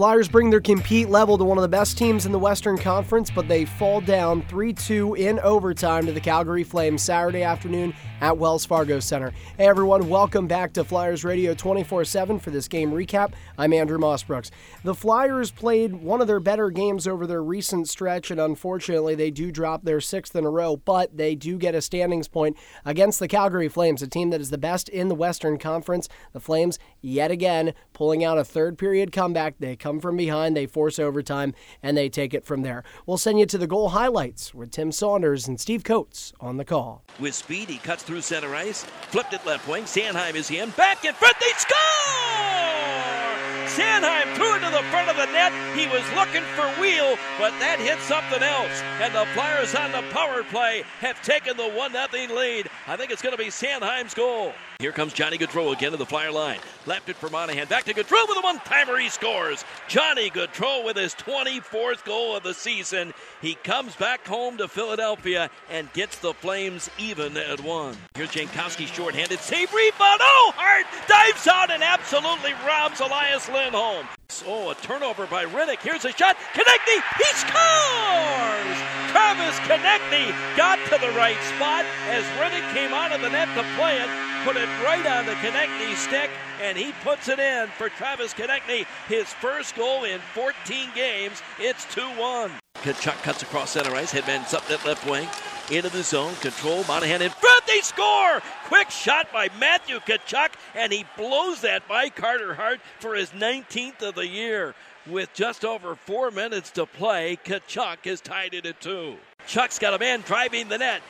Flyers bring their compete level to one of the best teams in the Western Conference, but they fall down 3 2 in overtime to the Calgary Flames Saturday afternoon at Wells Fargo Center. Hey everyone, welcome back to Flyers Radio 24 7 for this game recap. I'm Andrew Mossbrooks. The Flyers played one of their better games over their recent stretch, and unfortunately, they do drop their sixth in a row, but they do get a standings point against the Calgary Flames, a team that is the best in the Western Conference. The Flames, yet again, pulling out a third period comeback. They come from behind, they force overtime, and they take it from there. We'll send you to the goal highlights with Tim Saunders and Steve Coates on the call. With speed, he cuts through center ice, flipped it left wing. Sanheim is in, back in front, they score! Sanheim threw it to the front of the net. He was looking for Weal, but that hit something else. And the Flyers on the power play have taken the 1 0 lead. I think it's going to be Sanheim's goal. Here comes Johnny Gaudreau again to the Flyer line. Left it for Monahan. Back to Gaudreau with a one-timer. He scores. Johnny Gaudreau with his 24th goal of the season. He comes back home to Philadelphia and gets the Flames even at one. Here's Jankowski short-handed. Save rebound. Oh, Hart dives out and absolutely robs Elias Lindholm. Oh, a turnover by Rittich. Here's a shot. Konecny. He scores! Travis Konecny got to the right spot as Rittich came out of the net to play it put it right on the Konecny stick, and he puts it in for Travis Konecny, his first goal in 14 games. It's 2-1. Tkachuk cuts across center ice, headman's up that left wing, into the zone, control, Monahan in front, they score! Quick shot by Matthew Tkachuk, and he blows that by Carter Hart for his 19th of the year. With just over four minutes to play, Tkachuk is tied it at two. Chuck's got a man driving the net.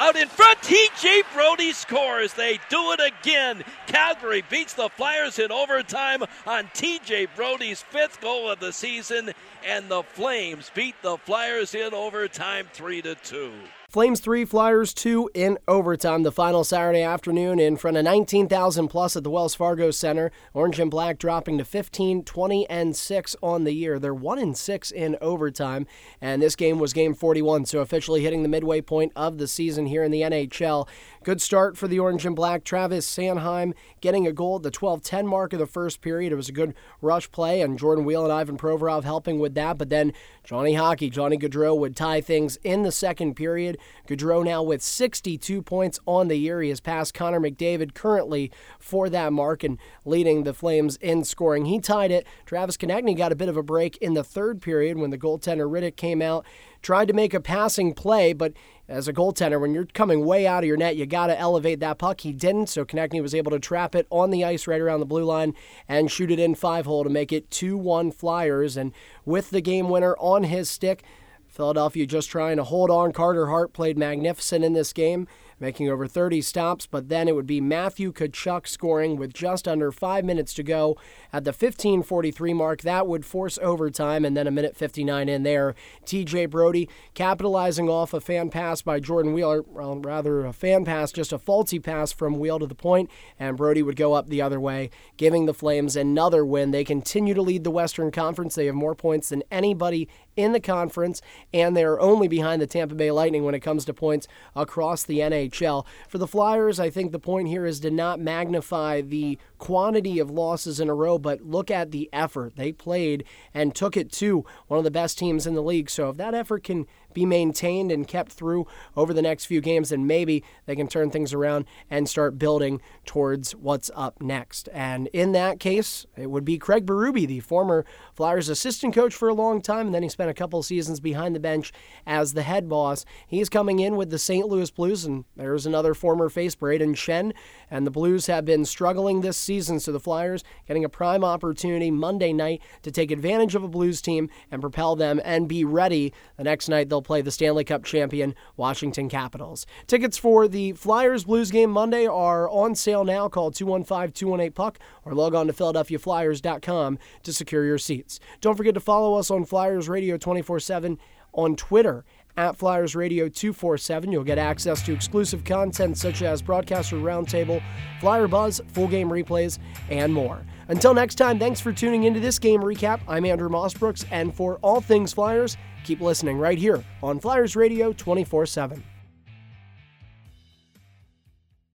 Out in front, TJ Brodie scores. They do it again. Calgary beats the Flyers in overtime on TJ Brodie's fifth goal of the season, and the Flames beat the Flyers in overtime 3 to 2. Flames 3, Flyers 2 in overtime. The final Saturday afternoon in front of 19,000 plus at the Wells Fargo Center. Orange and Black dropping to 15, 20, and 6 on the year. They're 1 and 6 in overtime, and this game was game 41, so officially hitting the midway point of the season here in the NHL. Good start for the Orange and Black. Travis Sanheim getting a goal at the 12 10 mark of the first period. It was a good rush play, and Jordan Weal and Ivan Provorov helping with that. But then Johnny Hockey, Johnny Gaudreau would tie things in the second period. Gaudreau now with 62 points on the year. He has passed Connor McDavid currently for that mark and leading the Flames in scoring. He tied it. Travis Konecny got a bit of a break in the third period when the goaltender Rittich came out tried to make a passing play, but as a goaltender, when you're coming way out of your net, you got to elevate that puck. He didn't, so Konecny was able to trap it on the ice right around the blue line and shoot it in five hole to make it 2 1 Flyers. And with the game winner on his stick, Philadelphia just trying to hold on. Carter Hart played magnificent in this game making over 30 stops, but then it would be Matthew Tkachuk scoring with just under five minutes to go at the 15:43 mark. That would force overtime, and then a minute 59 in there. T.J. Brodie capitalizing off a fan pass by Jordan Wheeler, well, rather a fan pass, just a faulty pass from Weal to the point, and Brodie would go up the other way, giving the Flames another win. They continue to lead the Western Conference. They have more points than anybody in the conference, and they're only behind the Tampa Bay Lightning when it comes to points across the NHL. For the Flyers, I think the point here is to not magnify the quantity of losses in a row, but look at the effort. They played and took it to one of the best teams in the league. So if that effort can be maintained and kept through over the next few games, then maybe they can turn things around and start building towards what's up next. And in that case, it would be Craig Berube, the former Flyers assistant coach for a long time, and then he spent a couple seasons behind the bench as the head boss. He's coming in with the St. Louis Blues, and there's another former face, Brayden Schenn, and the Blues have been struggling this season, so the Flyers getting a prime opportunity Monday night to take advantage of a Blues team and propel them and be ready the next night they'll play the Stanley Cup champion Washington Capitals. Tickets for the Flyers Blues game Monday are on sale now. Call 215 218 Puck or log on to PhiladelphiaFlyers.com to secure your seats. Don't forget to follow us on Flyers Radio 24 7 on Twitter at Flyers Radio 247. You'll get access to exclusive content such as Broadcaster Roundtable, Flyer Buzz, full game replays, and more. Until next time, thanks for tuning into this game recap. I'm Andrew Mossbrooks, and for all things Flyers, keep listening right here on Flyers Radio 24 7.